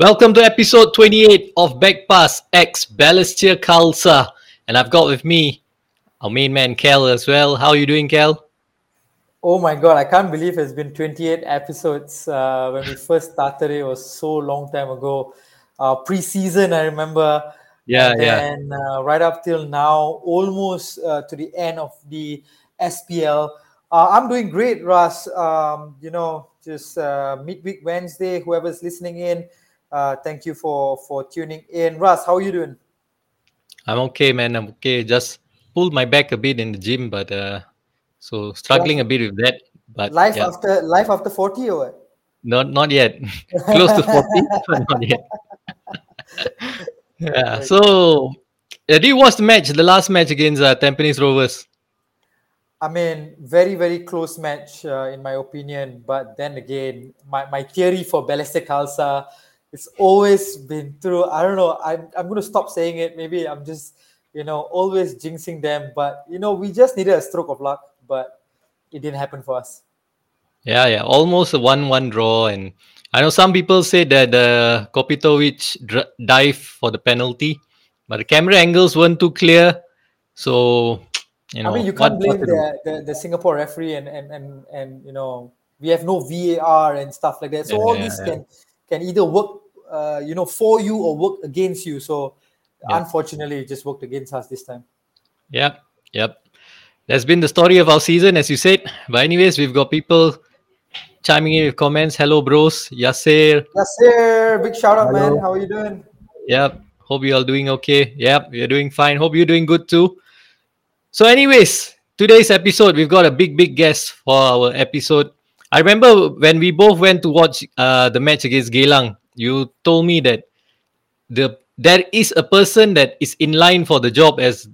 Welcome to episode 28 of Backpass X Balestier Khalsa. And I've got with me our main man, Kel, as well. How are you doing, Kel? Oh my god, I can't believe it's been 28 episodes. Uh, when we first started, it was so long time ago. Uh, pre-season, I remember. Yeah, and yeah. uh, right up till now, almost uh, to the end of the SPL. Uh, I'm doing great, Russ. Um, you know, just uh, midweek Wednesday. Whoever's listening in, uh, thank you for for tuning in. Russ, how are you doing? I'm okay, man. I'm okay. Just pulled my back a bit in the gym, but uh, so struggling a bit with that. But Life yeah, after life after 40 or what? not not yet. Close to 40, but not yet. yeah. So, uh, did you watch the match? The last match against uh, Tampines Rovers. I mean, very, very close match uh, in my opinion. But then again, my, my theory for Balestier Khalsa, it's always been true. I don't know. I'm, I'm going to stop saying it. Maybe I'm just, you know, always jinxing them. But, you know, we just needed a stroke of luck, but it didn't happen for us. Yeah, yeah, almost a one-one draw, and I know some people say that uh, Kopitovic dr- dived for the penalty, but the camera angles weren't too clear, so you know. I mean, you can't blame the, the, the Singapore referee and, and, and, and, you know, we have no VAR and stuff like that. So Yeah, all yeah, this yeah. can can either work, uh, you know, for you or work against you. So Yeah. unfortunately, it just worked against us this time. Yep, yep. That's been the story of our season, as you said. But anyways, we've got people chiming in with comments. Hello, bros. Yasser. Yes, sir. Big shout out, man. How are you doing? Yep. Hope you're all doing okay. Yep, we're doing fine. Hope you're doing good too. So, anyways, today's episode, we've got a big, big guest for our episode. I remember when we both went to watch uh, the match against Geylang, you told me that the there is a person that is in line for the job as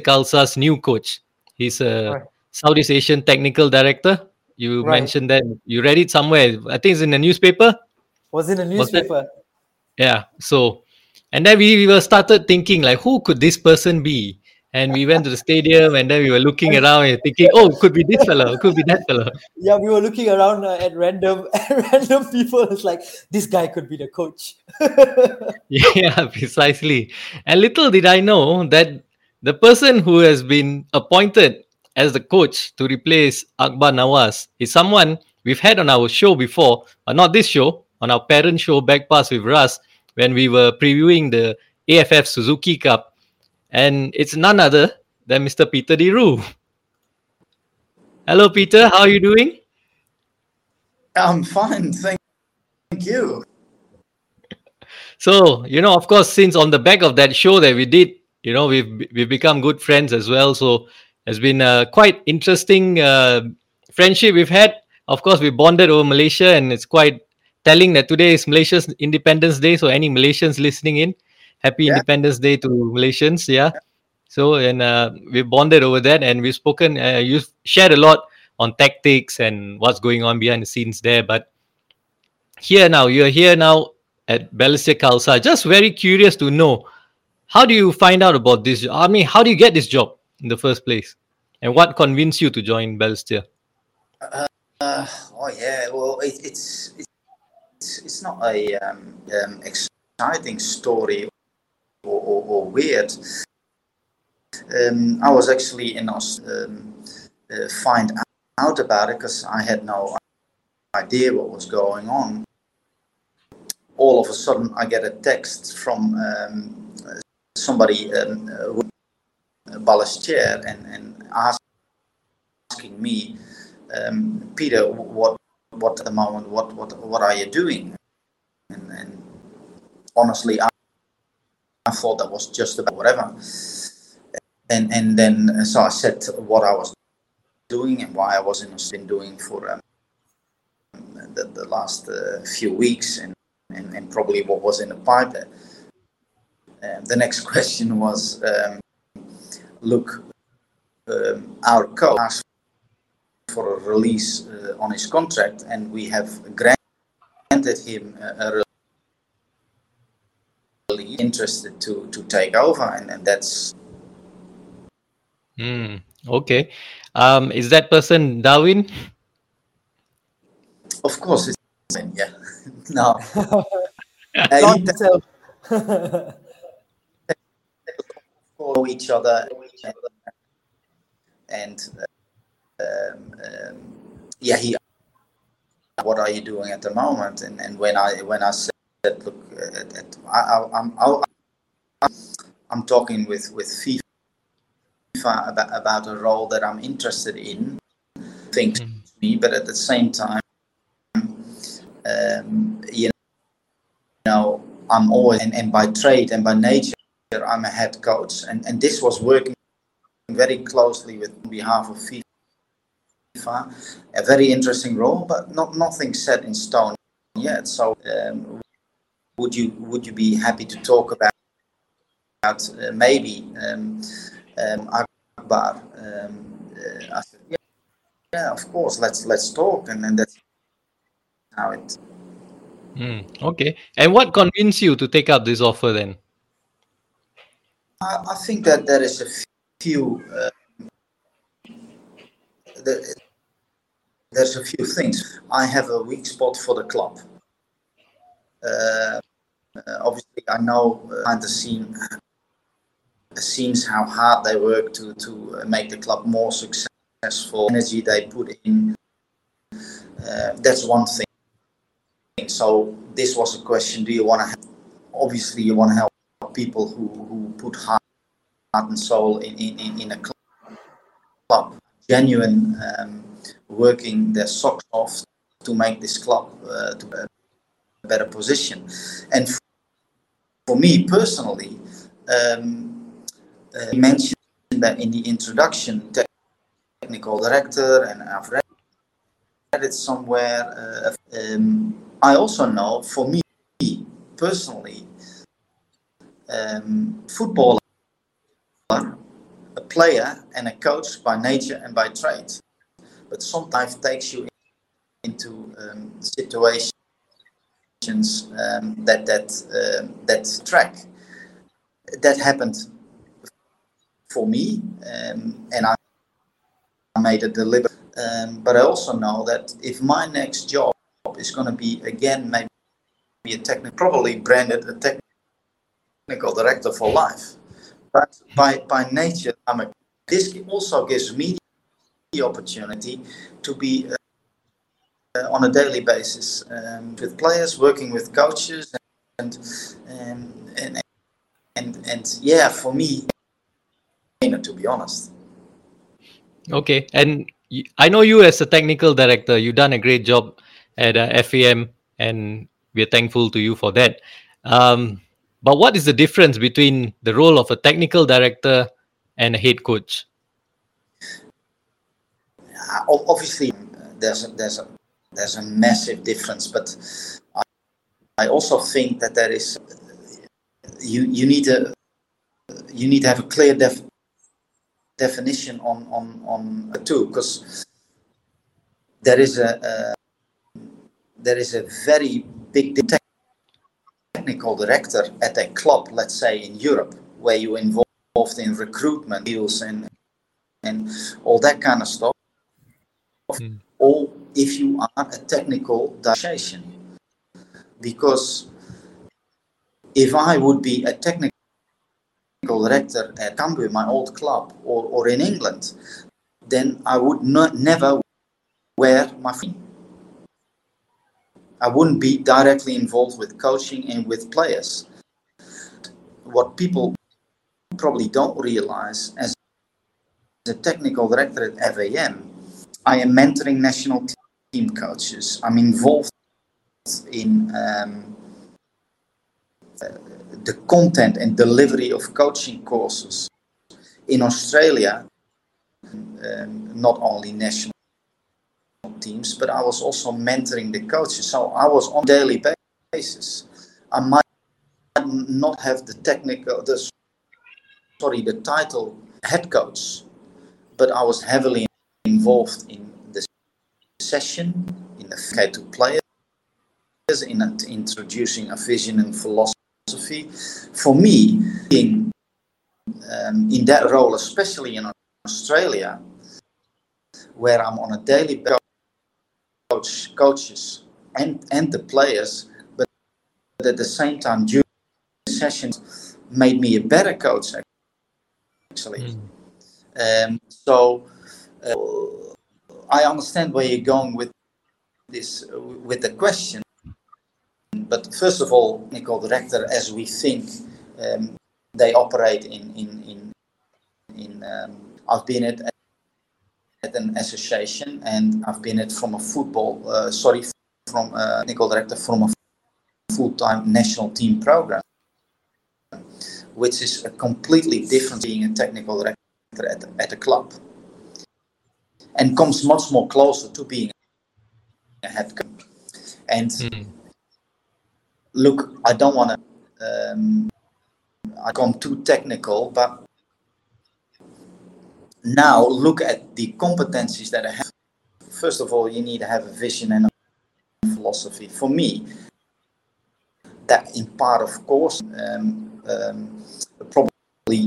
Khalsa's new coach. He's a Right. Southeast Asian technical director. You Right. mentioned that you read it somewhere. I think it's in the newspaper. Was in that- newspaper. Yeah. So, and then we, we were started thinking like, who could this person be? And we went to the stadium, and then we were looking around and thinking, oh, it could be this fellow, it could be that fellow. Yeah, we were looking around uh, at random at random people. It's like this guy could be the coach. Yeah, precisely. And little did I know that the person who has been appointed as the coach to replace Akbar Nawaz is someone we've had on our show before, but not this show, on our parent show Backpass with Russ, when we were previewing the AFF Suzuki Cup. And it's none other than Mr. Peter de Roo. Hello, Peter. How are you doing? I'm fine, thank thank you. So, you know, of course, since on the back of that show that we did, you know, we've we've become good friends as well. So it's been a quite interesting uh, friendship we've had. Of course, we bonded over Malaysia, and it's quite telling that today is Malaysia's Independence Day. So, any Malaysians listening in, happy Yeah. Independence Day to Malaysians. Yeah. So, and uh, we bonded over that, and we've spoken. Uh, you shared a lot on tactics and what's going on behind the scenes there. But here now, you're here now at Balestier Khalsa. Just very curious to know how do you find out about this? I mean, how do you get this job in the first place? And what convinced you to join Balestier? Uh, oh yeah, well, it, it's, it's it's not a um, um, exciting story or, or, or weird. Um, I was actually in Aus- um, uh, find out about it because I had no idea what was going on. All of a sudden, I get a text from um, somebody um, uh, Balestier and, and asking me, um, Peter, what what at the moment, what what what are you doing? And, and honestly, I, I thought that was just about whatever. And and then uh, so I said what I was doing and why I was in been doing for um, the, the last uh, few weeks and, and and probably what was in the pipe. The next question was, um, look, um, our coach asked for a release uh, on his contract, and we have granted him a, a release. Interested to to take over, and, and that's Hmm. okay. Um, is that person Darwin? of course it's yeah no Uh, he himself. know each other and uh, um, um, yeah he what are you doing at the moment and, and when i when i said look uh, I, I, I'm, I, I'm talking with with fifa about, about a role that i'm interested in things mm. me but at the same time um, you know i'm always and, and by trade and by nature I'm a head coach, and, and this was working very closely with on behalf of FIFA. A very interesting role, but not nothing set in stone yet. So, um, would you would you be happy to talk about, about uh, maybe um, um, Akbar? Um, uh, I said, yeah, yeah, of course. Let's let's talk, and then that's how it. Mm, okay. And what convinced you to take up this offer then? I, I think that there is a few. Uh, there's a few things. I have a weak spot for the club. Uh, obviously, I know behind the scene scenes how hard they work to to make the club more successful. Energy they put in. Uh, that's one thing. So this was a question: Do you want to? Help? Obviously, you want to help people who, who put heart and soul in, in, in a club, genuine, um, working their socks off to make this club uh, to a better position. And for me personally, um, uh, mentioned that in the introduction, technical director, and I've read it somewhere. Uh, um, I also know, for me personally, um, football a player and a coach by nature and by trade, but sometimes takes you into um, situations um, that that um, that track. That happened for me, um, and I made a deliberate. Um, but I also know that if my next job is going to be again maybe a technical, probably branded a technical director for life. But by, by nature, I'm a, this also gives me the opportunity to be uh, on a daily basis um, with players, working with coaches, and and and and, and yeah, for me, to be honest. Okay, and I know you as a technical director, you've done a great job at uh, FAM, and we're thankful to you for that. Um, but what is the difference between the role of a technical director and a head coach? Uh, obviously, there's a, there's a, there's a massive difference, but I, I also think that there is you you need a you need to have a clear def, definition on on on the two because there is a, a there is a very big technical director at a club, let's say in Europe, where you're involved in recruitment deals and and all that kind of stuff, mm. or if you are a technical director, because if I would be a technical director at Cambuur, my old club, or, or in England, then I would not never wear my feet. I wouldn't be directly involved with coaching and with players. What people probably don't realize as a technical director at FAM, I am mentoring national team coaches. I'm involved in um, the content and delivery of coaching courses. In Australia, um, not only national teams, but I was also mentoring the coaches. So I was on daily basis. I might not have the technical, the sorry, the title head coach, but I was heavily involved in session, in the to players, in introducing a vision and philosophy. For me, being um, in that role, especially in Australia, where I'm on a daily basis coach coaches and and the players, but at the same time, during sessions, made me a better coach. Actually, mm. um, so uh, I understand where you're going with this, uh, with the question. But first of all, technical director, as we think, um, they operate in in in in. Um, I've been at at an association, and I've been at from a football. Uh, sorry, from a technical director from a full-time national team program, which is a completely different being a technical director at, at a club, and comes much more closer to being a head coach. And mm. look, I don't want to. Um, I come too technical, but now look at the competencies that I have. First of all, you need to have a vision and a philosophy. For me, that in part, of course, um, um, probably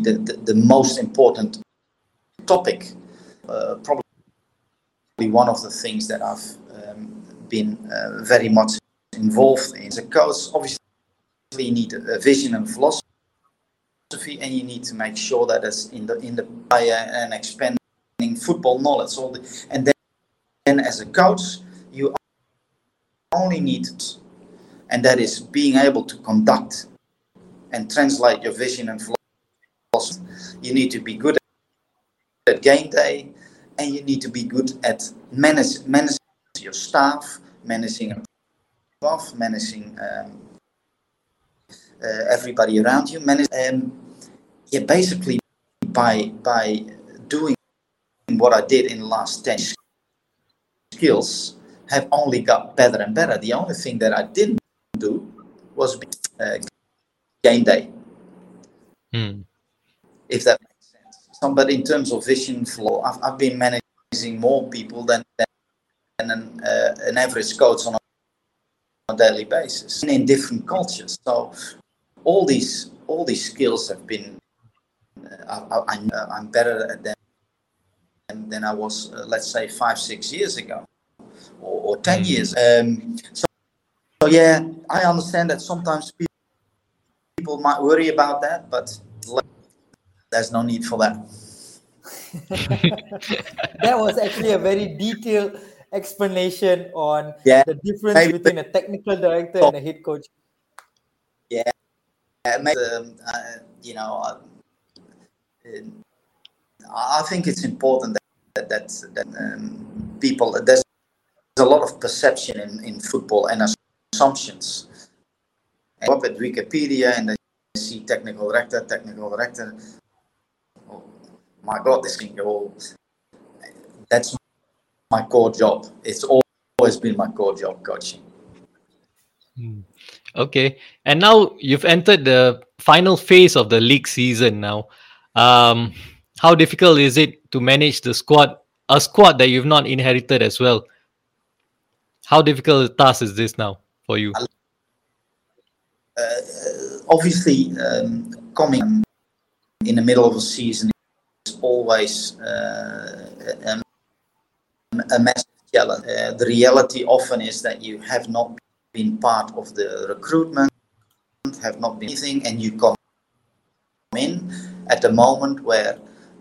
the, the, the, most important topic, uh, probably one of the things that I've um, been uh, very much involved in. As a coach, obviously, you need a vision and philosophy and you need to make sure that it's in the in the and expanding football knowledge. All the, and then, then as a coach, you only need, and that is being able to conduct and translate your vision and philosophy. You need to be good at game day, and you need to be good at manage managing your staff, managing above, managing um, uh, everybody around you. Manage, um, yeah, basically by by doing what I did in the last ten skills have only got better and better. The only thing that I didn't do was uh, game day. Hmm. If that makes sense. So, but in terms of vision flow, I've, I've been managing more people than, than an, uh, an average coach on a daily basis and in different cultures. So all these all these skills have been I, am I'm better at them than I was, uh, let's say, five, six years ago, or, or ten mm. years. Um, so, so, yeah, I understand that sometimes people, people might worry about that, but there's no need for that. that was actually a very detailed explanation on yeah, the difference maybe, between a technical director and a head coach. Yeah, maybe, um, uh, you know, uh, I think it's important that that, that um, people there's a lot of perception in, in football and assumptions. I up at Wikipedia and I see technical director, technical director. My God, this can go. That's my core job. It's always been my core job, coaching. Hmm. Okay, and now you've entered the final phase of the league season. Now, um, how difficult is it to manage the squad, a squad that you've not inherited as well? How difficult a task is this now for you? Uh, obviously, um, coming in the middle of a season always uh, a, a massive challenge. Uh, the reality often is that you have not been part of the recruitment, have not been anything, and you come in at the moment where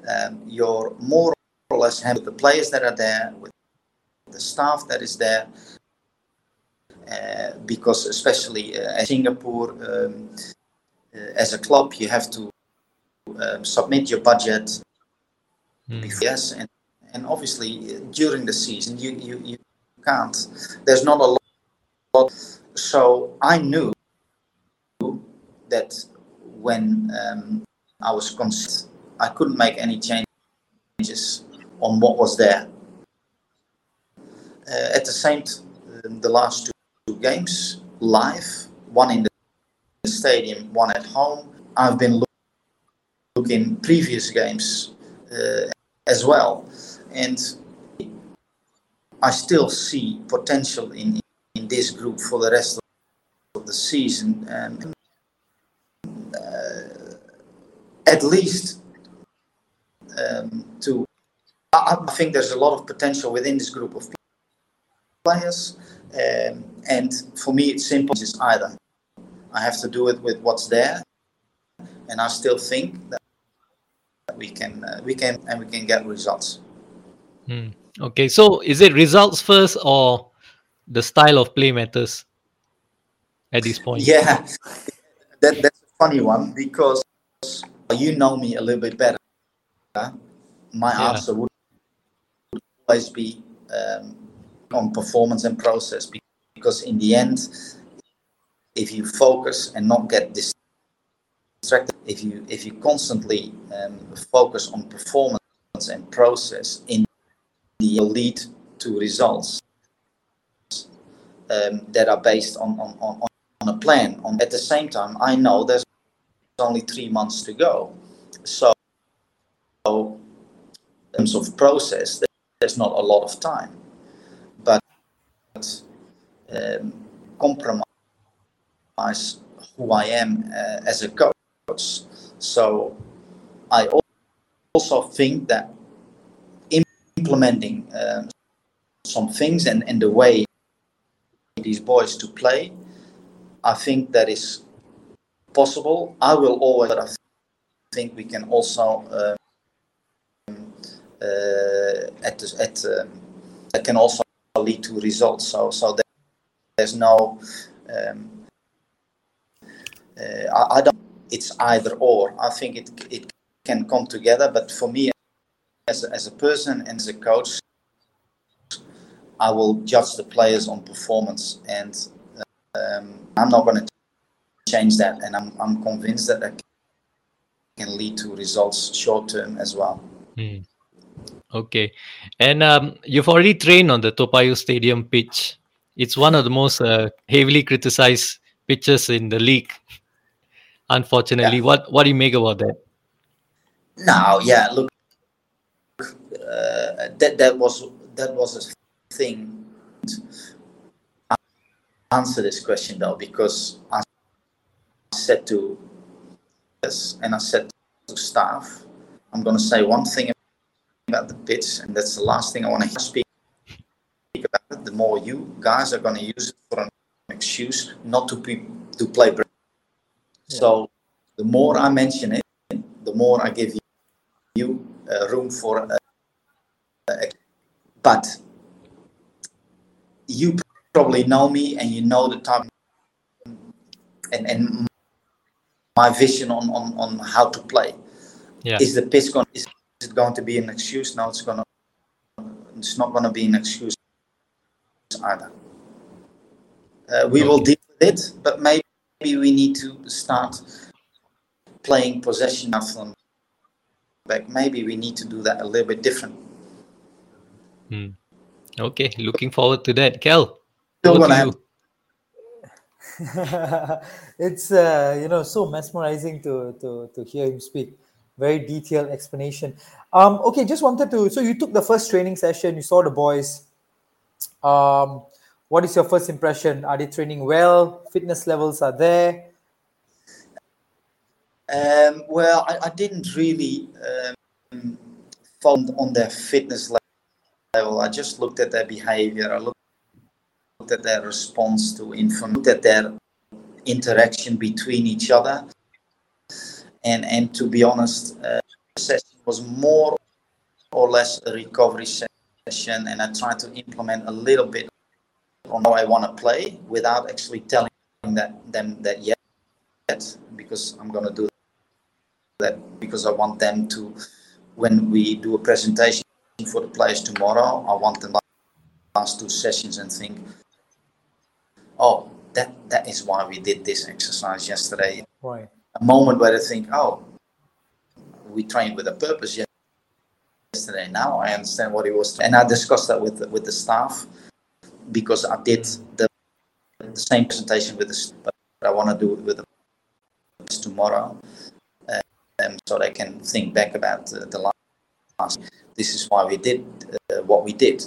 um, you're more or less with the players that are there, with the staff that is there, uh, because especially uh, in Singapore, um, uh, as a club, you have to um, submit your budget. Mm. Yes, and, and obviously uh, during the season, you, you, you can't. There's not a lot. So I knew that when um, I was concerned. I couldn't make any changes on what was there. Uh, at the same, t- um, the last two, games live, one in the stadium, one at home. I've been look- looking previous games uh, as well, and I still see potential in in this group for the rest of the season. Um, at least um, to. I, I, think there's a lot of potential within this group of players, um, and for me, it's simple. It's either I have to do it with what's there, and I still think that we can uh, we can and we can get results. Hmm. Okay, so is it results first or the style of play matters at this point? Yeah, that, that's a funny one because you know me a little bit better. My Yeah. answer would always be um, on performance and process because in the end, if you focus and not get distracted, if you if you constantly um, focus on performance and process, in the lead to results um, that are based on, on, on, on a plan. On at the same time, I know there's only three months to go, so in terms of process, there's not a lot of time, but um, compromise who I am uh, as a coach. So I also think that implementing um, some things and, and the way these boys to play, I think that is possible. I will always, but I think we can also um, uh, at at um, that can also lead to results. So so there's no um, uh, I, I don't. It's either or. I think it it can come together. But for me, as a, as a person and as a coach, I will judge the players on performance, and um, I'm not going to change that. And I'm I'm convinced that that can lead to results short term as well. Hmm. Okay, and um, you've already trained on the Toa Payoh Stadium pitch. It's one of the most uh, heavily criticized pitches in the league. Unfortunately, what what do you make about that? No, yeah, look, uh, that that was that was a thing. Answer this question though because I said to this and I said to staff, I'm going to say one thing about the pitch, and that's the last thing I want to speak about it. The more you guys are going to use it for an excuse not to be to play. So the more I mention it, the more I give you uh, room for. Uh, uh, but you probably know me, and you know the type and and my vision on on, on how to play. Yeah. Is the pitch going? Is it going to be an excuse? No, it's gonna. It's not going to be an excuse either. Uh, we will deal with it, but maybe we need to start playing possession after them back. Maybe we need to do that a little bit different. Hmm. Okay, looking forward to that. Kel, Still over gonna to have you. it's uh, you know so mesmerizing to to to hear him speak. Very detailed explanation. Um, okay, just wanted to. So you took the first training session. You saw the boys. Um, what is your first impression? Are they training well? Fitness levels are there. Um, well, I, I didn't really um, on their fitness level. I just looked at their behavior. I looked, at their response to info. Looked at their interaction between each other. And and to be honest, uh, session was more or less a recovery session, and I tried to implement a little bit on how I want to play without actually telling that them that yet, because I'm gonna do that because I want them to, when we do a presentation for the players tomorrow, I want them last two sessions and think, oh, that that is why we did this exercise yesterday. Right. A moment where they think, oh, we trained with a purpose yesterday. Now I understand what he was, and I discussed that with with the staff because I did the, the same presentation with this, but I want to do it with the tomorrow um, so they can think back about uh, the last. This is why we did uh, what we did.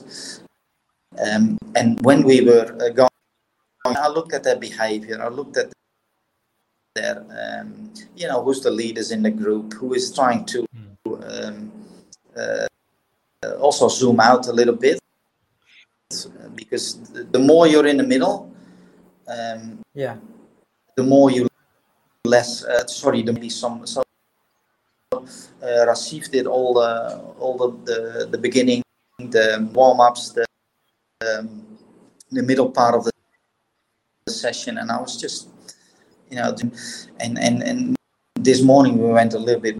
Um, and when we were uh, going, I looked at their behavior. I looked at their, um, you know, who's the leaders in the group, who is trying to um, uh, also zoom out a little bit, because the, the more you're in the middle, um, Yeah. the more you less uh, sorry the some so uh, Racif did all the all the, the, the beginning the warm-ups the um, the middle part of the session and I was just you know and and and this morning we went a little bit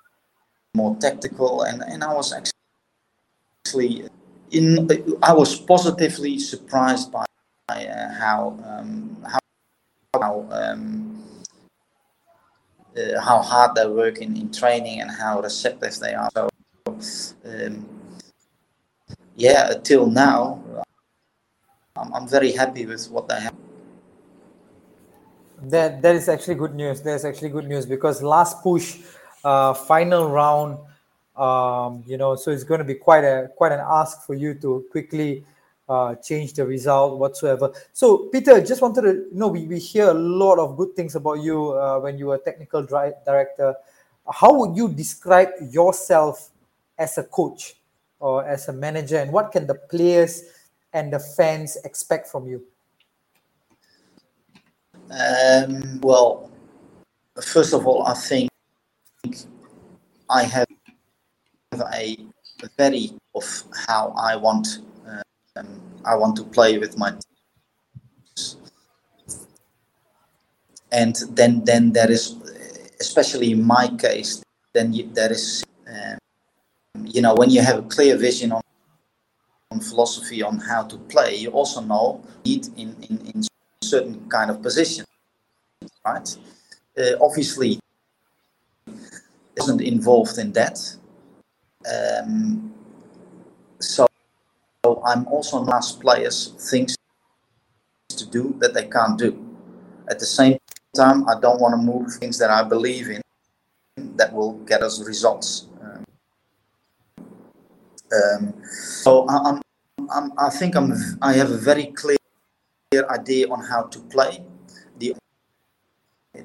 more tactical and and I was actually in I was positively surprised by uh, how um, how how um, uh, how hard they work in, in training and how receptive they are. So, um, yeah, till now, I'm, I'm very happy with what they have. That that is actually good news. That's actually good news because last push, uh, final round, um, you know, so it's going to be quite a quite an ask for you to quickly uh, change the result whatsoever. So, Peter, just wanted to you know we, we hear a lot of good things about you uh, when you were technical dri- director. How would you describe yourself as a coach or as a manager, and what can the players and the fans expect from you? Um, well, first of all, I think I have a very of how I want um, I want to play with my teams. and then then there is especially in my case then you, there is um, you know when you have a clear vision on, on philosophy on how to play you also know need in, in, in certain kind of position right uh, obviously isn't involved in that um, so so I'm also ask players things to do that they can't do. At the same time, I don't want to move things that I believe in that will get us results. Um, um, so I, I'm, I'm, I think I'm, I have a very clear idea on how to play. The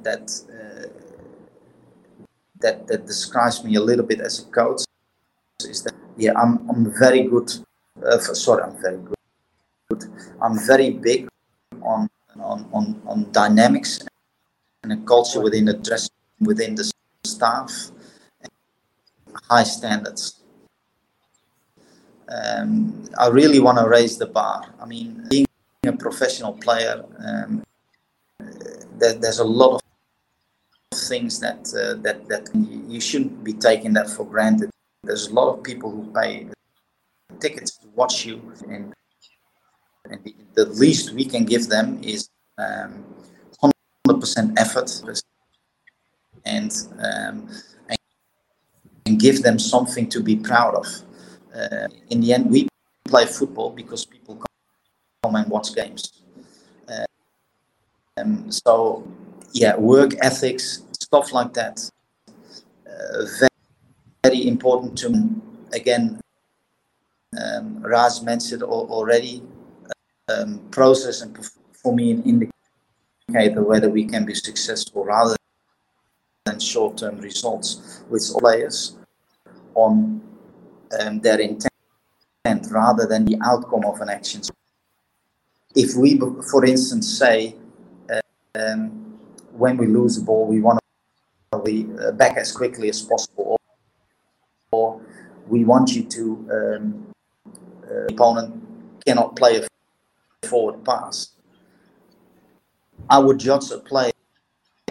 that uh, that that describes me a little bit as a coach is that yeah I'm I'm very good uh, sorry, I'm very good. I'm very big on on on, on dynamics and a culture within the dress within the staff, high standards. Um, I really want to raise the bar. I mean, being a professional player, um, there, there's a lot of things that uh, that that you shouldn't be taking that for granted. There's a lot of people who pay tickets to watch you, and, and the, the, least we can give them is um, 100% effort and, um, and, give them something to be proud of. Uh, in the end, we play football because people come and watch games. Uh, so, yeah, work ethics, stuff like that. Uh, very, important to again um, Raz mentioned already, um, process and for me an indicator whether we can be successful rather than short-term results with players on um, their intent rather than the outcome of an action. If we, for instance, say um, when we lose the ball, we want to be uh, back as quickly as possible, or, we want you to um, uh, opponent cannot play a forward pass. I would judge a play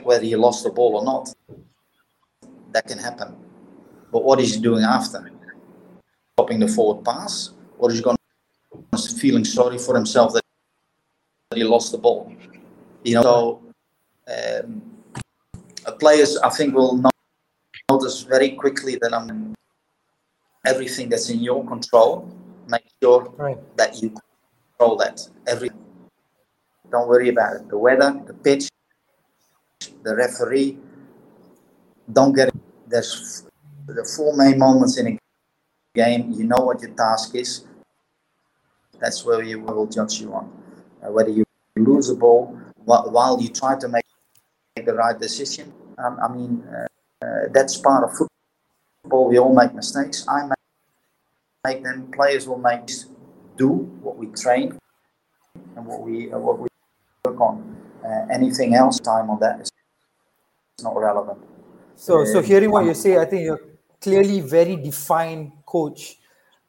whether he lost the ball or not. That can happen. But what is he doing after? Stopping the forward pass? Or is he going feeling sorry for himself that he lost the ball? You know, so um, players I think will notice very quickly that I'm everything that's in your control make sure right. that you control that. Every don't worry about it. The weather the pitch the referee don't get it. there's the four main moments in a game. You know what your task is. That's where you will judge you on. Uh, whether you lose the ball while you try to make the right decision. Um, i mean uh, uh, that's part of football we all make mistakes i make make them players will make do what we train and what we uh, what we work on. Uh, anything else time on that is not relevant. So, so Um, hearing what you say, I think you're clearly very defined coach,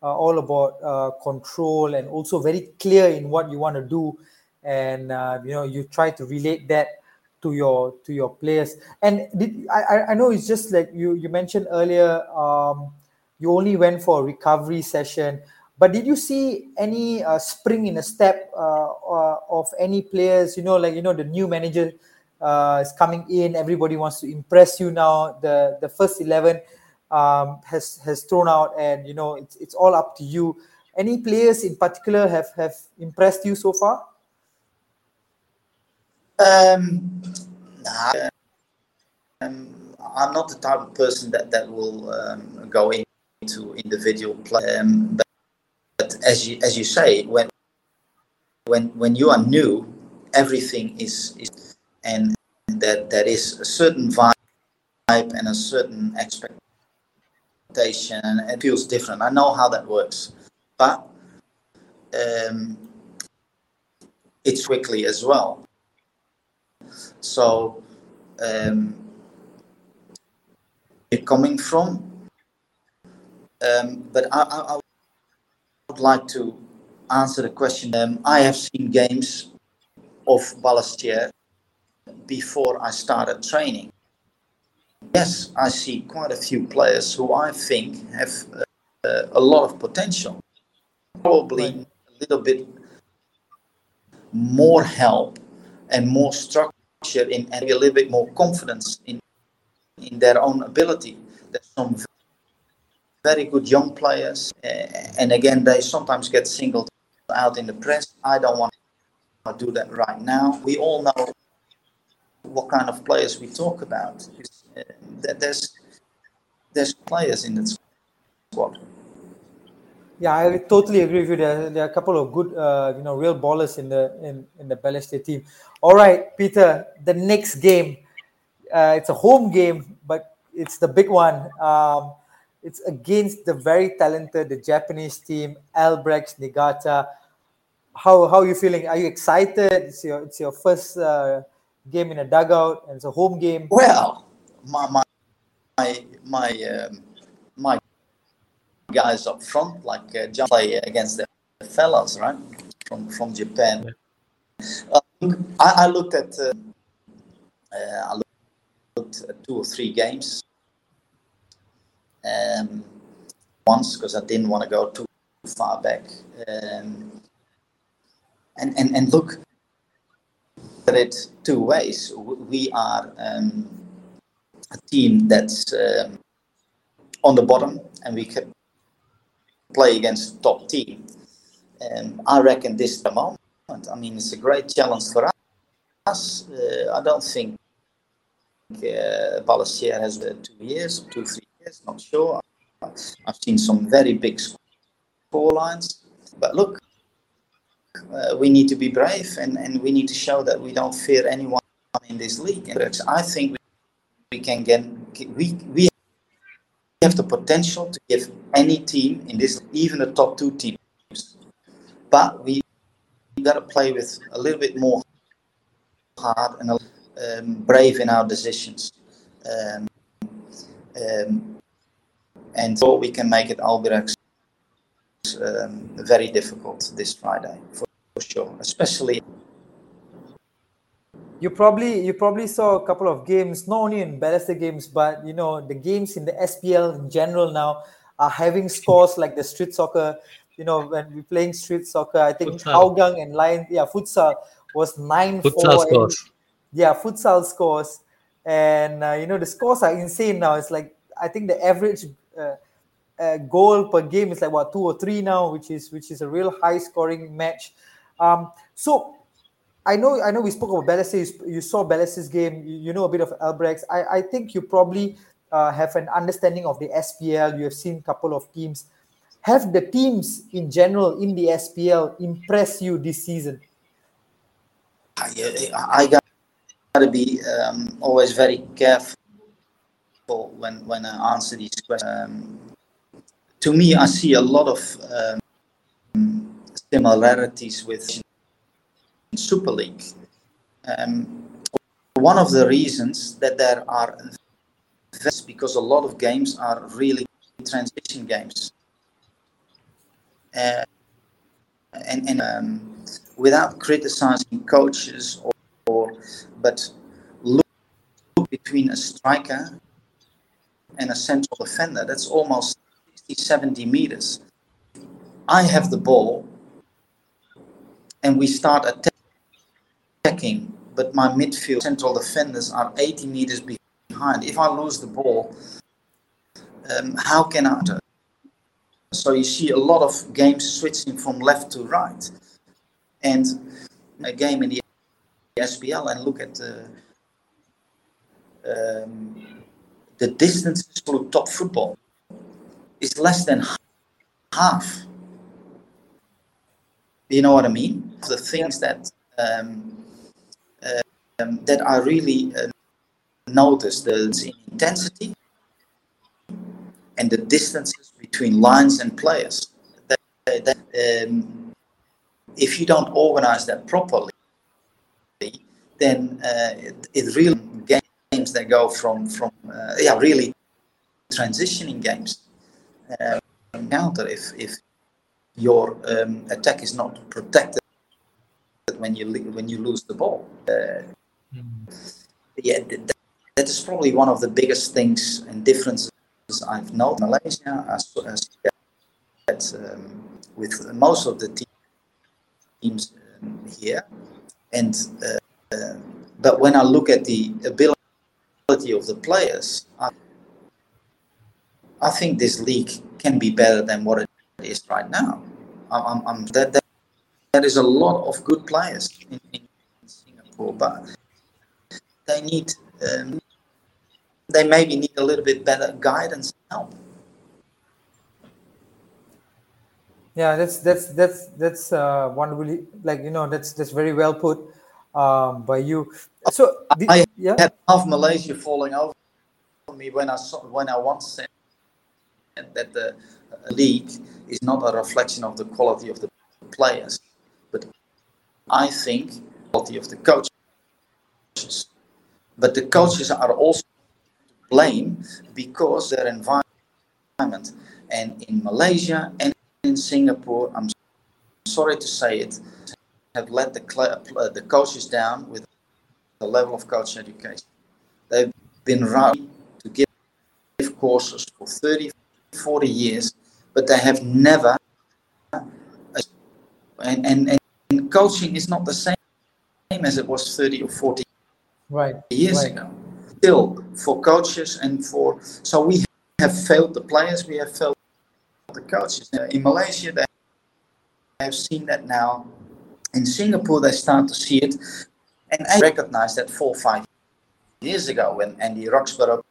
uh, all about uh, control and also very clear in what you want to do, and uh, you know you try to relate that to your to your players. And did, I I- know it's just like you you mentioned earlier, um, you only went for a recovery session. But did you see any uh, spring in a step uh, uh, of any players? You know, like you know, the new manager uh, is coming in. Everybody wants to impress you now. The the first eleven um, has has thrown out, and you know it's it's all up to you. Any players in particular have have impressed you so far? Um, nah, um, I'm not the type of person that that will um, go into individual play. Um, but, but as you as you say, when when when you are new, everything is is and that there is a certain vibe and a certain expectation, and it feels different. I know how that works, but um, it's quickly as well. So, um, you're coming from, um, but I, I, I would like to answer the question. Um, I have seen games of Balestier before I started training. Yes, I see quite a few players who I think have uh, a lot of potential. Probably a little bit more help and more structure in and a little bit more confidence in in their own ability. There's some very good young players, uh, and again, they sometimes get singled out in the press. I don't want to do that right now. We all know what kind of players we talk about. Uh, there's there's players in the squad. Yeah, I totally agree with you. There, there are a couple of good, uh, you know, real ballers in the in in the Balestier team. All right, Peter. The next game, uh, it's a home game, but it's the big one. Um, it's against the very talented, the Japanese team, Albirex Niigata. How how are you feeling? Are you excited? It's your it's your first uh, game in a dugout, and it's a home game. Well, my my my my, um, guys up front, like uh, John play against the fellas, right, from from Japan. Um, I, I looked at uh, uh, I looked at two or three games. Um, once because I didn't want to go too far back. Um, and, and and look at it two ways. We are um, a team that's um, on the bottom, and we can play against top team. Um, I reckon this is the moment. I mean, it's a great challenge for us. Uh, I don't think uh, has uh, two years, two three years, not sure. I've seen some very big score lines, but look, uh, we need to be brave and, and we need to show that we don't fear anyone in this league. And I think we can get we we have the potential to give any team in this, even the top two teams, but we got to play with a little bit more hard and um, brave in our decisions. Um, um, and so we can make it Albirex um, very difficult this Friday for, for sure, especially You probably you probably saw a couple of games, not only in Balestier games, but you know the games in the SPL in general now are having scores like the street soccer. You know when we're playing street soccer, I think. Hougang and Lion, yeah, futsal was nine Futsal four. scores. Yeah, futsal scores, and uh, you know the scores are insane now. It's like I think the average uh, uh, goal per game is like what two or three now, which is which is a real high scoring match. Um, so I know I know we spoke about Balestier. You, you saw Balestier's game. You, you know a bit of Albirex's. I, I think you probably uh, have an understanding of the SPL. You have seen a couple of teams. Have the teams in general in the SPL impressed you this season? I, I got to be um, always very careful when when I answer these questions. Um, to me, I see a lot of um, similarities with Super League. Um, one of the reasons that there are because a lot of games are really transition games. Uh, and, and um, without criticizing coaches or, or but look, look between a striker and a central defender that's almost 60 70 meters i have the ball and we start attacking but my midfield central defenders are 80 meters behind if i lose the ball um, how can i do? so you see a lot of games switching from left to right and a game in the SPL and look at the um, the distances for top football is less than half. You know what I mean? The things that um, um, that I really uh, noticed the intensity and the distances between lines and players. That, that um, if you don't organize that properly, then uh, it, it, really games that go from from uh, yeah really transitioning games uh, counter if if your um, attack is not protected when you when you lose the ball. Mm. Yeah, that, that is probably one of the biggest things and differences I've noticed in Malaysia as, as that, um, with most of the teams um, here. And uh, uh, but when I look at the ability of the players, I, I think this league can be better than what it is right now. I'm, I'm, that, that there is a lot of good players in, in Singapore, but they need um, they maybe need a little bit better guidance and help. Yeah, that's that's that's that's uh, one really like you know that's that's very well put um, by you. So the, I yeah? had half Malaysia falling over me when I saw when I once said that the league is not a reflection of the quality of the players, but I think quality of the coaches. But the coaches are also to blame because their environment and in Malaysia and in Singapore, I'm sorry to say it, have let the, uh, the coaches down with the level of coach education. They've been running to give courses for 30, 40 years, but they have never. And, and, and coaching is not the same as it was 30 or 40 right, years right. ago still for coaches and for so we have failed the players, we have failed the coaches. In Malaysia, they have seen that now. In Singapore, they start to see it, and I recognize that four five years ago when Andy Roxburgh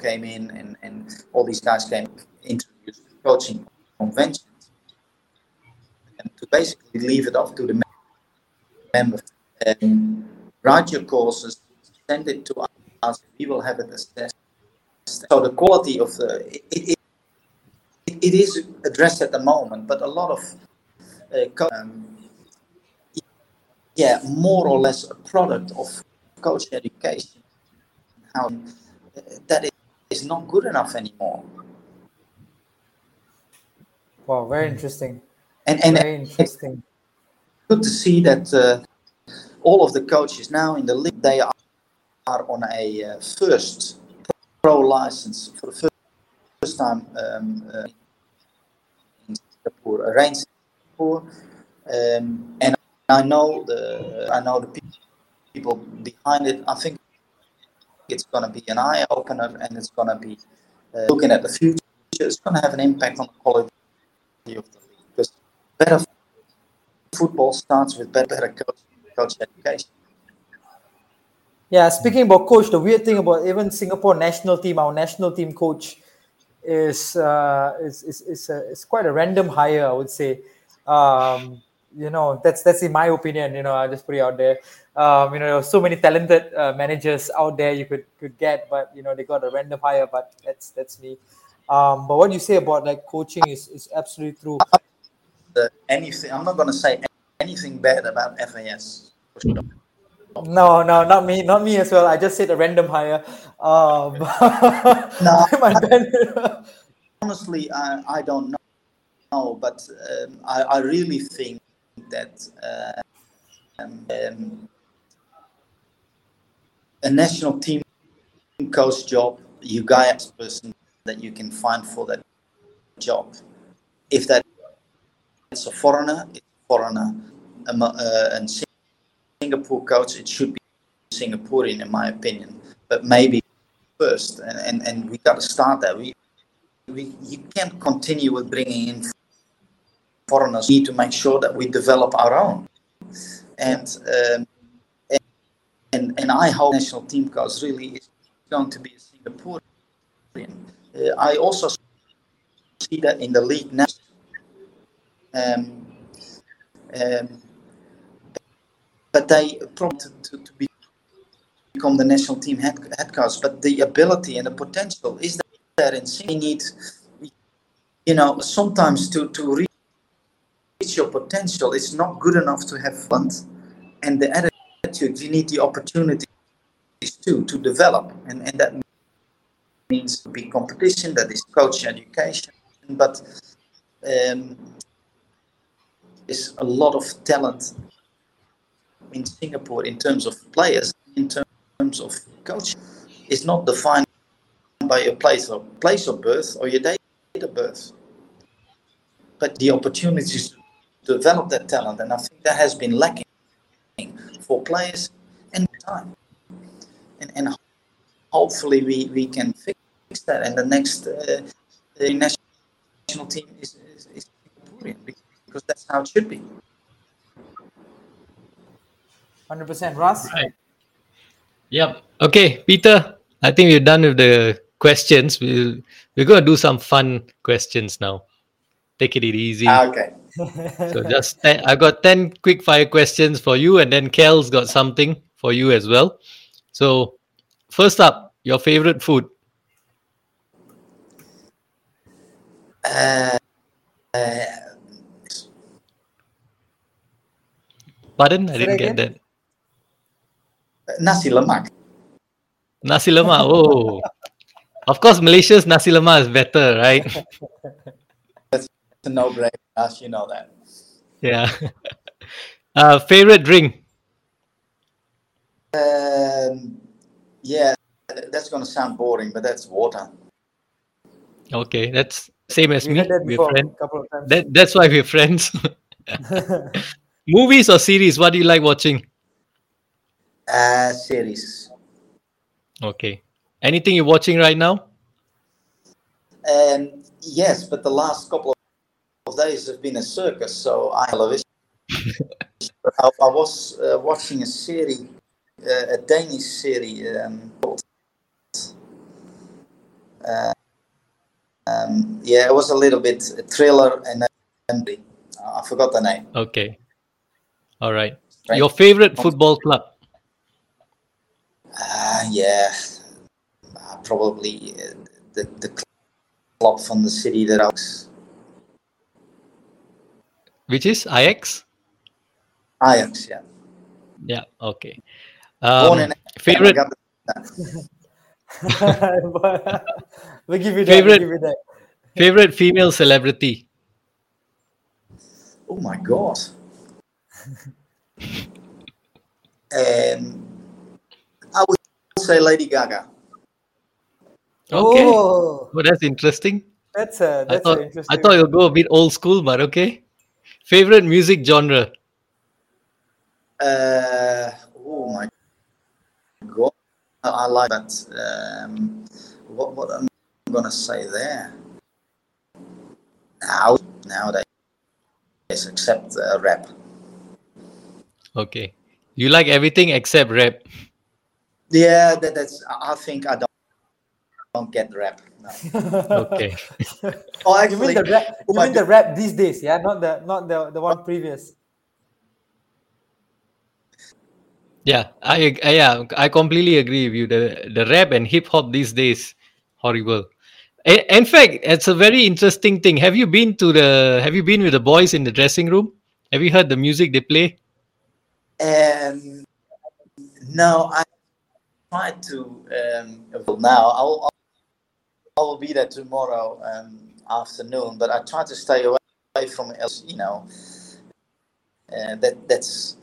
came in and, and all these guys came introduced coaching conventions and to basically leave it up to the members and write your courses send it to us. We will have it assessed. So the quality of the it, it, it is addressed at the moment, but a lot of uh, um, yeah, more or less a product of coach education. How uh, that is not good enough anymore. Wow, very interesting. And and very interesting. Good to see that uh, all of the coaches now in the league they are on a uh, first pro license for the first time um, uh, in Singapore, arranged Singapore, um, and I know the I know the people behind it. I think it's going to be an eye opener, and it's going to be uh, looking at the future. It's going to have an impact on the quality of the league because better football starts with better, better coach, coach education. Yeah, speaking about coach, the weird thing about even Singapore national team, our national team coach is uh, is is is, a, is quite a random hire, I would say. Um, you know, that's that's in my opinion. You know, I just put it out there. Um, you know, there are so many talented uh, managers out there you could could get, but you know, they got a random hire. But that's that's me. Um, but what you say about like coaching is is absolutely true. Uh, anything, I'm not going to say anything bad about FAS. No, no, not me, not me as well. I just said a random hire. Um, No. bad. honestly, I, I don't know, but um, I, I really think that uh, um, um, a national team coach job, you guys person that you can find for that job. If that it's a foreigner, it's a foreigner. Uh, and Singapore coach, it should be Singaporean, in my opinion. But maybe first, and, and, and we got to start there. We we, you can't continue with bringing in foreigners. We need to make sure that we develop our own. And um, and, and and I hope national team coach really is going to be a Singaporean. Uh, I also see that in the league now. Um, um, but they prompted to, to, be, become the national team head, head coach. But the ability and the potential is there and we need you know sometimes to to reach your potential it's not good enough to have fun and the attitude you need the opportunities too to develop and and that means to be competition that is coach education but um, there's a lot of talent in Singapore in terms of players in terms of culture, it's not defined by your place of place of birth or your date of birth. But the opportunities to develop that talent, and I think that has been lacking for players and time. And, and hopefully we, we can fix that, and the next uh, the national team is, is, is because that's how it should be. Hundred percent, Russ. Right. Yep. Okay, Peter. I think we're done with the questions. We'll, we're going to do some fun questions now. Take it easy. Ah, okay. so just ten, I got 10 quick fire questions for you, and then Kel's got something for you as well. So, first up, your favorite food? Uh, uh, Pardon? I didn't get that. Nasi lemak. Nasi lemak. Oh, of course, Malaysia's nasi lemak is better, right? That's a no-brainer. As you know that. Yeah. Uh, favorite drink? Um, yeah, that's going to sound boring, but that's water. Okay, that's same as We me. that We're before friends. couple of times. That, that's why we're friends. Movies or series? What do you like watching? Uh, series. Okay. Anything you're watching right now? Um, yes, but the last couple of days have been a circus, so I television. I, I was uh, watching a series, uh, a Danish series um, called. Uh, um, yeah, it was a little bit a thriller and I forgot the name. Okay. All. Right. Your favorite football club? Uh, yeah, uh, probably uh, the the club from the city that I was. Which is Ajax? Ajax, yeah. Yeah. Okay. Born Um, in favorite we'll give you that. Favorite- We'll give you that. favorite female celebrity? Oh my god. um, I would say Lady Gaga. Okay. Oh, Oh, that's interesting. that's a I that's thought a I interesting. thought you'll go a bit old school, but okay. Favorite music genre? Uh, oh my god. I, I like that. Um, what what I'm gonna say there? Now nowadays, except uh, rap. Okay. You like everything except rap. Yeah, that, that's. I I think I don't don't get rap. No. Okay. Oh, you mean the rap? You I mean the rap these days? Yeah, not the not the the one previous. Yeah, I I- yeah, I completely agree with you. The the rap and hip hop these days, horrible. I- In fact, it's a very interesting thing. Have you been to the? Have you been with the boys in the dressing room? Have you heard the music they play? Um, No, I tried to. Um, now I'll, I'll I will be there tomorrow um, afternoon, but I try to stay away from it. You know, uh, that that's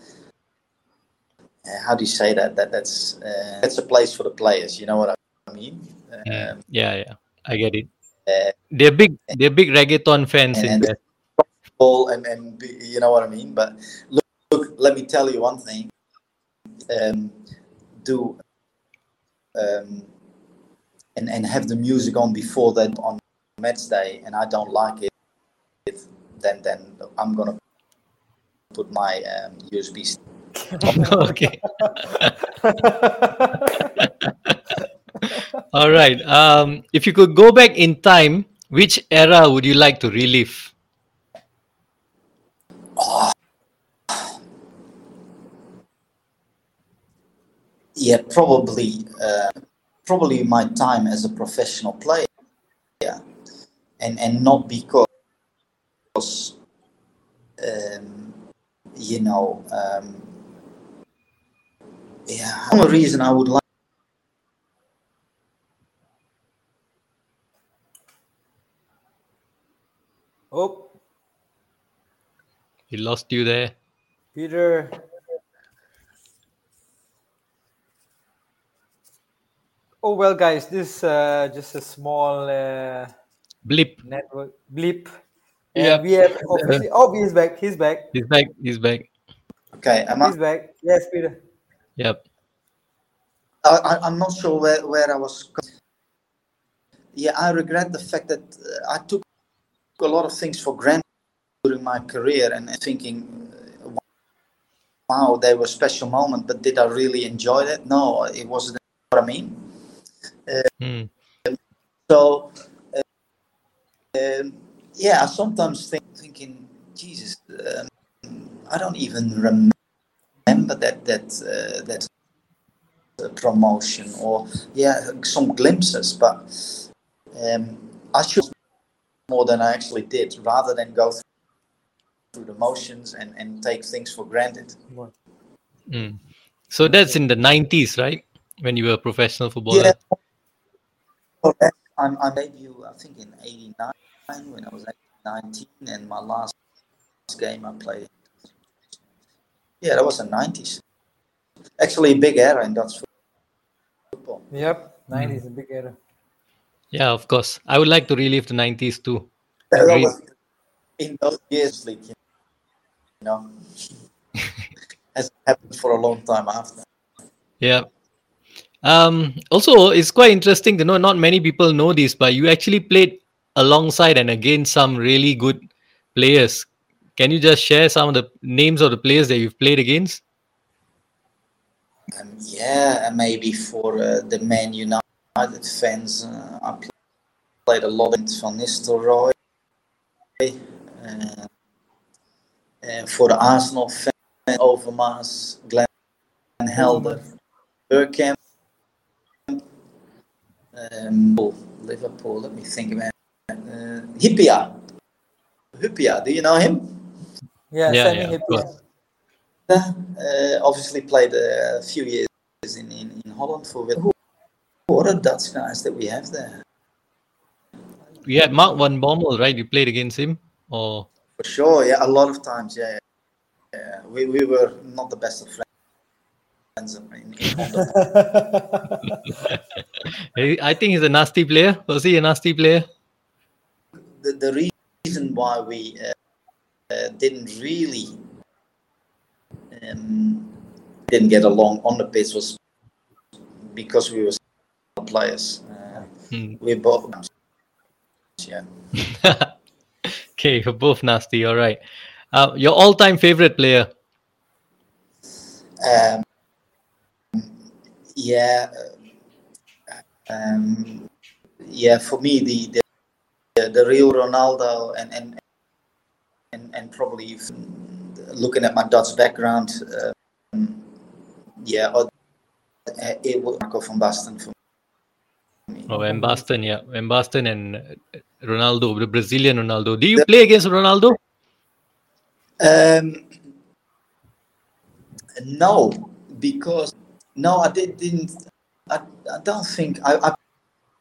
uh, how do you say that? That that's uh, that's a place for the players. You know what I mean? Yeah, Um, yeah, yeah. I get it. uh, They're big. They're big reggaeton fans in And- there. and and you know what I mean. But look, look, let me tell you one thing. Um, do um, and and have the music on before that on match day, and I don't like it, then then I'm gonna put my um, USB. okay. All right. Um, if you could go back in time, which era would you like to relive? Yeah, probably uh, probably my time as a professional player, yeah, and and not because um, you know um, yeah, one reason I would like. oh, he lost you there. Peter. Oh well, guys, this uh, just a small uh, Blip. network blip. Yeah. we have obviously. Oh, he's back. He's back. He's back. He's back. Okay, am I, He's back. Yes, Peter. Yep. I, I- I'm not sure where, where I was. Yeah, I regret the fact that uh, I took a lot of things for granted during my career and thinking, uh, wow, they were special moment, but did I really enjoy that? No, it wasn't what I mean. Hmm. So, uh, um, yeah, I sometimes think, thinking, Jesus, um, I don't even remember that that uh, that promotion or yeah, some glimpses, but um, I should more than I actually did, rather than go through the motions and and take things for granted. Hmm. So that's in the 90s, right? When you were a professional footballer. Yeah. Correct. I'm, I debut, I think, in '89 when I was 19, and my last game I played. Yeah, that was the '90s. Actually, a big era in Dutch football. Yep, hmm. 90s a big era. Yeah, of course. I would like to relive the 90s too. That Agreed. was in those years, league, you know, has happened for a long time after. Yeah. Um, also, it's quite interesting to know. Not many people know this, but you actually played alongside and against some really good players. Can you just share some of the names of the players that you've played against? Um, yeah, maybe for uh, the Man United fans, uh, I played a lot in Van Nistelrooy. Uh, and for the Arsenal fans, Overmars, Glenn and Helder, Bergkamp, um, Liverpool, let me think about it. Uh, Hyypiä. Hyypiä, do you know him? Yeah, Yeah, yeah, of Hyypiä. course. uh, obviously played a few years in, in, in Holland for Willem. Who, who are Dutch guys that we have there? We had Mark van Bommel, right? You played against him, or For sure, yeah, a lot of times, yeah. yeah. yeah. We, we were not the best of friends. in- in Holland. I I think he's a nasty player. Was he a nasty player? the, the reason why we uh, uh, didn't really um, didn't get along on the pitch was because we were players. Uh, Hmm. we both, yeah. okay, you're both nasty. All right. Uh, your all-time favorite player? Um, yeah, uh, um, yeah. For me, the the, the real Ronaldo and and and, and probably even looking at my Dutch background, um, yeah, it was Marco van Basten for me. Oh, Van Basten, yeah, Van Basten and Ronaldo, the Brazilian Ronaldo. Do you play against Ronaldo? Um, no, because no, I did, didn't. I, don't think I,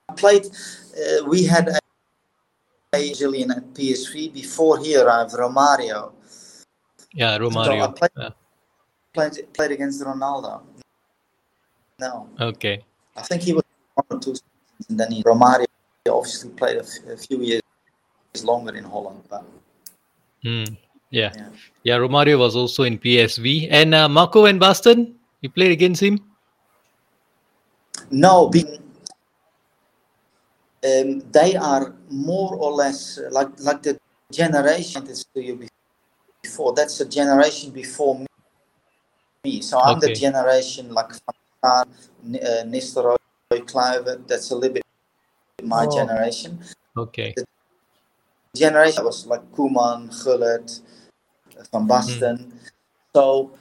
I played. Uh, we had a Brazilian at PSV before he arrived, Romario. Yeah, So I Romario. played, Yeah. played played against Ronaldo. No, Okay. I think he was one or two seasons, and then he, Romario obviously played a, f- a few years longer in Holland. But Hmm. Yeah. yeah. Yeah, Romario was also in PSV. And uh, Marco van Basten, you played against him? No, being, um, they are more or less uh, like like the generation that's to you before. That's a generation before me. So I'm the generation like Van Gaal, N- uh, Nistelrooy, Kluivert. That's a little bit my Oh. generation. Okay. Generation was like Koeman, Gullit, Van Basten. So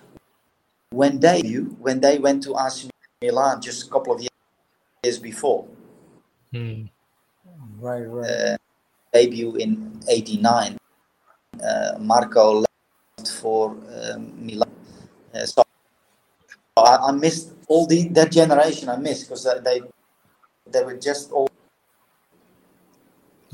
when they when they went to AC Milan just a couple of years before. Hmm. Right, right. uh, debut in '89. Uh, Marco left for um, Milan, uh, so I, I missed all the that generation. I missed because they they were just all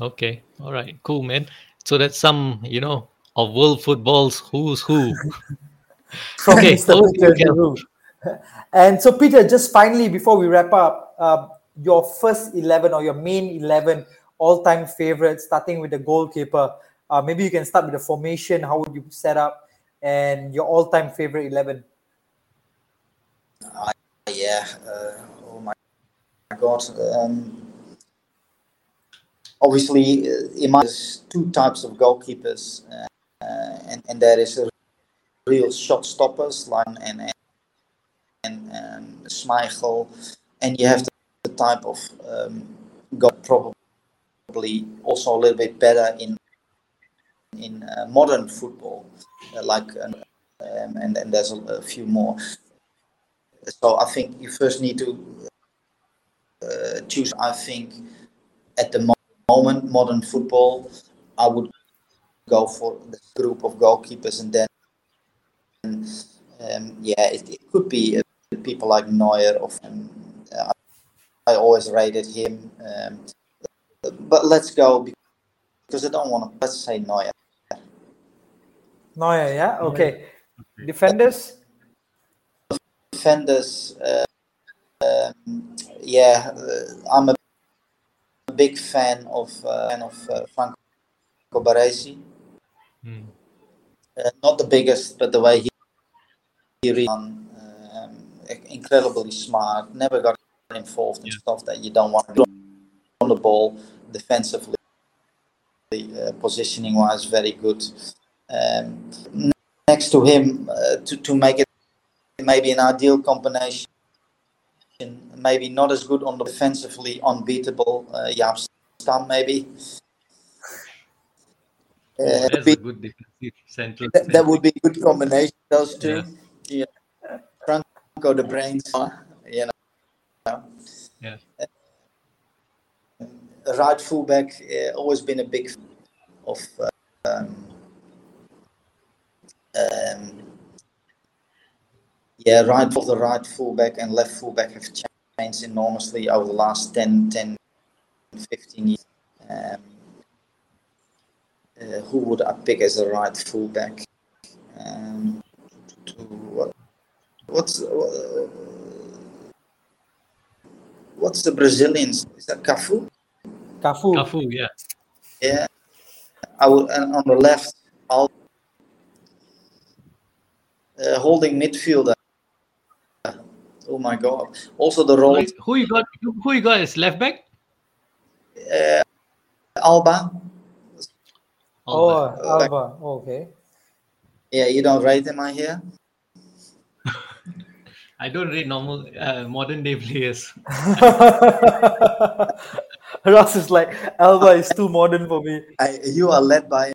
Okay. All right. Cool, man. So that's some, you know, of world football's who's who. From Okay, Mr. Peter you, And so, Peter, just finally before we wrap up, uh, your first 11 or your main 11 all time favorites, starting with the goalkeeper. Uh, maybe you can start with the formation. How would you set up? And your all time favorite 11. yeah. Uh, oh my god. Um, obviously, uh, in my there's two types of goalkeepers, uh, uh, and and there is a real shot stoppers like and and and, and Schmeichel, and you have the, type of um, probably also a little bit better in in uh, modern football, uh, like um, um, and and there's a, a few more. So I think you first need to uh, choose. I think at the moment, modern football, I would go for the group of goalkeepers, and then um, yeah, it, it could be uh, people like Neuer. Of um, I always rated him, um, but let's go because I don't want to. Let's say Neuer. Neuer, yeah? Okay. Defenders? defenders, uh, um, yeah, uh, I'm a big fan of uh, fan of uh, Franco Baresi. Hmm. Uh, not the biggest, but the way he he really um, incredibly smart. Never got involved in Yeah. stuff that you don't want to do on the ball defensively. Uh, positioning wise, very good. Um, next to him, uh, to to make it maybe an ideal combination. Maybe not as good on the defensively unbeatable. Uh, Jaap Stam maybe. Uh, That's be- a good defensive central. that, that would be a good combination. Those two, yeah. Franco the brains, uh, you know. Yeah. Right fullback, uh, always been a big of. Uh, um, um, yeah, right of the right fullback and left fullback have changed enormously over the last 10, 10 15 years. Um, uh, who would I pick as a right fullback? Um, to, what, what's uh, what's the Brazilians? Is that Cafu? Cafu. Cafu, yeah. Yeah, I would and on the left. I'll uh, holding midfielder. Oh my god! Also the Who, role is- who you got? Who you got as left back? uh, Alba. Oh, Alba. Alba. Okay. Yeah, you don't rate them, I hear. I don't read normal uh, modern day players. Ross is like, Alba is too modern for me. I, you are led by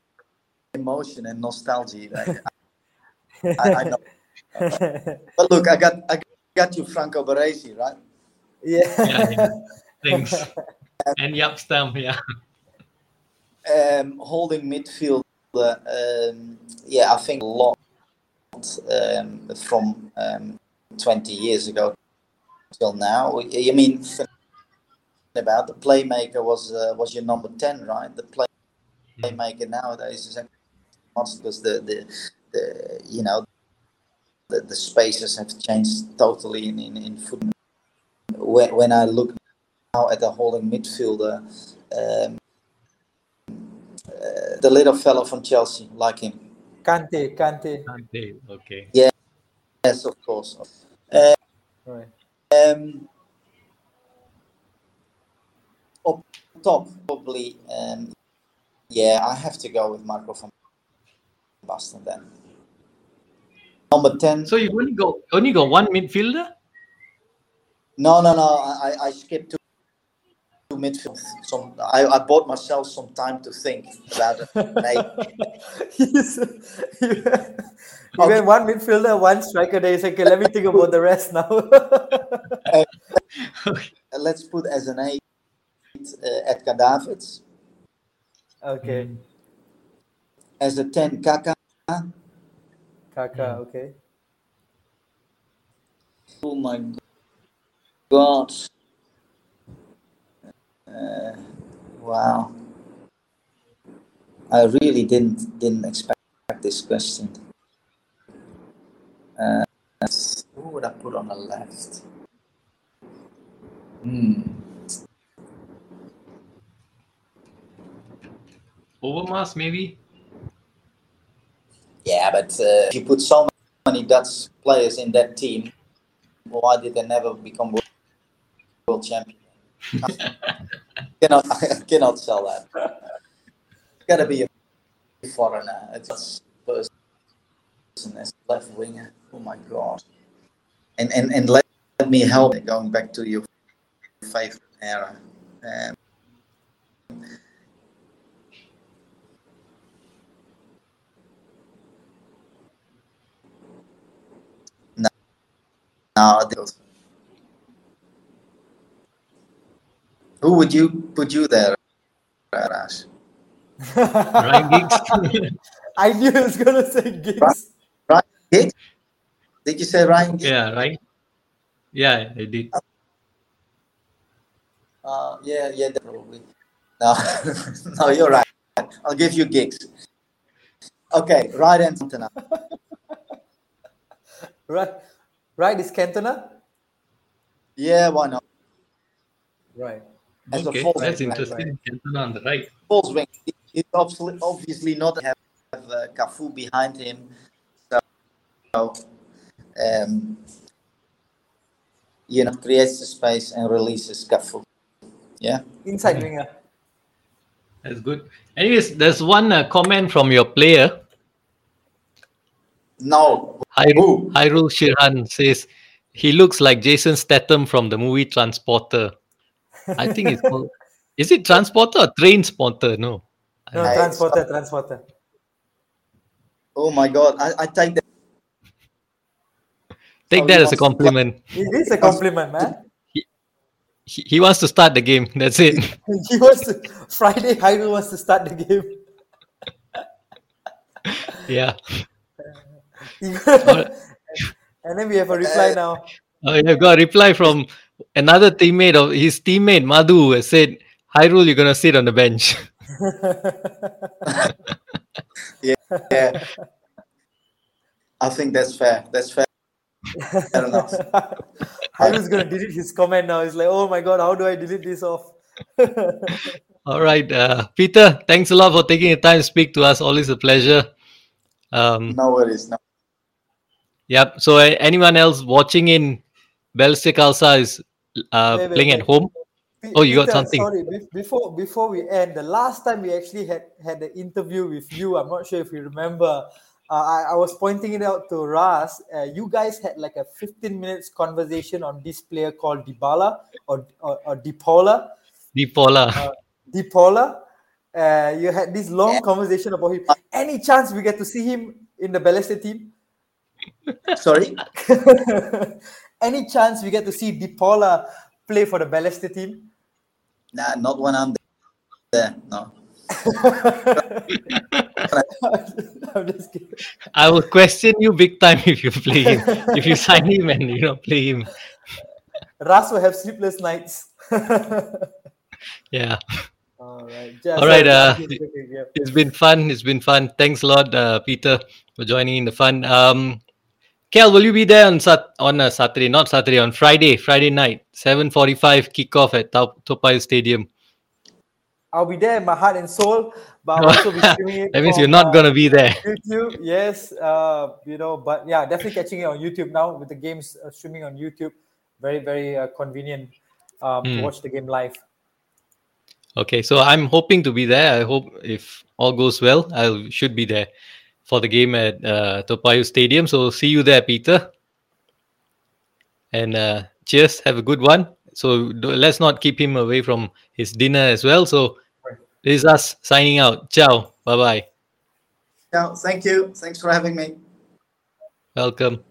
emotion and nostalgia. I, I, I know. But look, I got I got you Franco Baresi, right? yeah. Yeah, yeah. Thanks. and Jaap Stam, yeah. Um, holding midfield. Um, yeah, I think a lot um, from um, 20 years ago till now. You mean about the playmaker was uh, was your number ten, right? The play, playmaker nowadays is because the the, the you know the, the spaces have changed totally in in, in football. When, when I look now at the holding midfielder, um, uh, the little fellow from Chelsea, like him. Kante, Kante. Kante, okay. Yes, of course. Uh, Right. um, up top, probably. Um, yeah, I have to go with Marco van Basten then. Number ten. So you only got only got one midfielder? No, no, no. I, I skipped to, to midfield. Some I, I bought myself some time to think about it. Maybe. He's- you went one midfielder, one striker. There. He's like, okay, let me think about the rest now. Uh, Let's put as an eight uh, Edgar Davids. okay, As a ten, Kaka. Kaka. Okay. Oh my god. Uh, wow. I really didn't didn't expect this question. Uh, who would I put on the left? Hmm. Overmars maybe? Yeah, but uh, if you put so many Dutch players in that team, why did they never become world, world champion? cannot I cannot sell that. It's gotta be a foreigner. It's just person as left winger. Oh my god. And and and let, let me help going back to your favorite era. Um, now who would you put you there, Rash? Ryan Giggs? I knew he was gonna say Giggs. gigs. Giggs? Did you say Ryan? Giggs? yeah, right? Yeah, I did. Uh, yeah, yeah, probably. No, no, you're right. I'll give you Giggs. Okay, right and center now. Right, right is Cantona. Yeah, why not? Right. As a false that's wing, interesting. Cantona on the right. False wing. He's obviously, obviously not have uh, Cafu behind him. So, um, you know, creates the space and releases Cafu. Yeah. Inside winger. That's good. Anyways, there's one uh, comment from your player. No. Hyrule, Who? Hyrule Shirhan says he looks like Jason Statham from the movie Transporter. I think it's called. Is it Transporter or Train Spotter? No. No, Right. transporter, transporter. Oh my God! I, I take that. Take Oh, that as a wants to- compliment. It is a compliment, man. He, he wants to start the game. That's it. He wants to Friday. Hyrule wants to start the game. yeah. and then we have a reply now. Oh, you've got a reply from another teammate of his teammate Madhu has said, Hyrule, you're gonna sit on the bench. Yeah. I think that's fair. That's fair. Fair enough. Hyrule's gonna delete his comment now. He's like, oh my god, how do I delete this off? All right, uh, Peter, thanks a lot for taking the time to speak to us. Always a pleasure. Um, No worries. No. yep. So, uh, anyone else watching in Balestier Khalsa is uh, Wait, wait, playing at home? Pe- Oh, you got something. Sorry, be- before before we end, the last time we actually had had the interview with you, I'm not sure if you remember. Uh, I, I was pointing it out to Ras. Uh, you guys had like a 15 minutes conversation on this player called Dybala or or, or Dipola. Deepola. Dipola. Uh, you had this long conversation about him. Any chance we get to see him in the Balestier team? Sorry. Any chance we get to see Dipola play for the Balestier team? Nah, not when I'm there. No. I'm just kidding. I will question you big time if you play him. if you sign him and you know play him. Ras will have sleepless nights. Yeah. All right. All right, uh, It's been fun. It's been fun. Thanks a lot, uh, Peter, for joining in the fun. Um, Kel, will you be there on sat on a Saturday? Not Saturday, on Friday, Friday night, seven forty-five kickoff at Tau- Toa Stadium. I'll be there in my heart and soul, but I'll also be streaming it. That means from, you're not uh, gonna be there. YouTube, yes. Uh, you know, but yeah, definitely catching it on YouTube now with the games uh, streaming on YouTube. Very, very uh, convenient um, to Hmm. watch the game live. Okay, so I'm hoping to be there. I hope if all goes well, I should be there for the game at uh, Toa Stadium. So see you there, Peter. And uh, cheers. Have a good one. So do- let's not keep him away from his dinner as well. So this is us signing out. Ciao. Bye bye. Yeah, thank you. Thanks for having me. Welcome.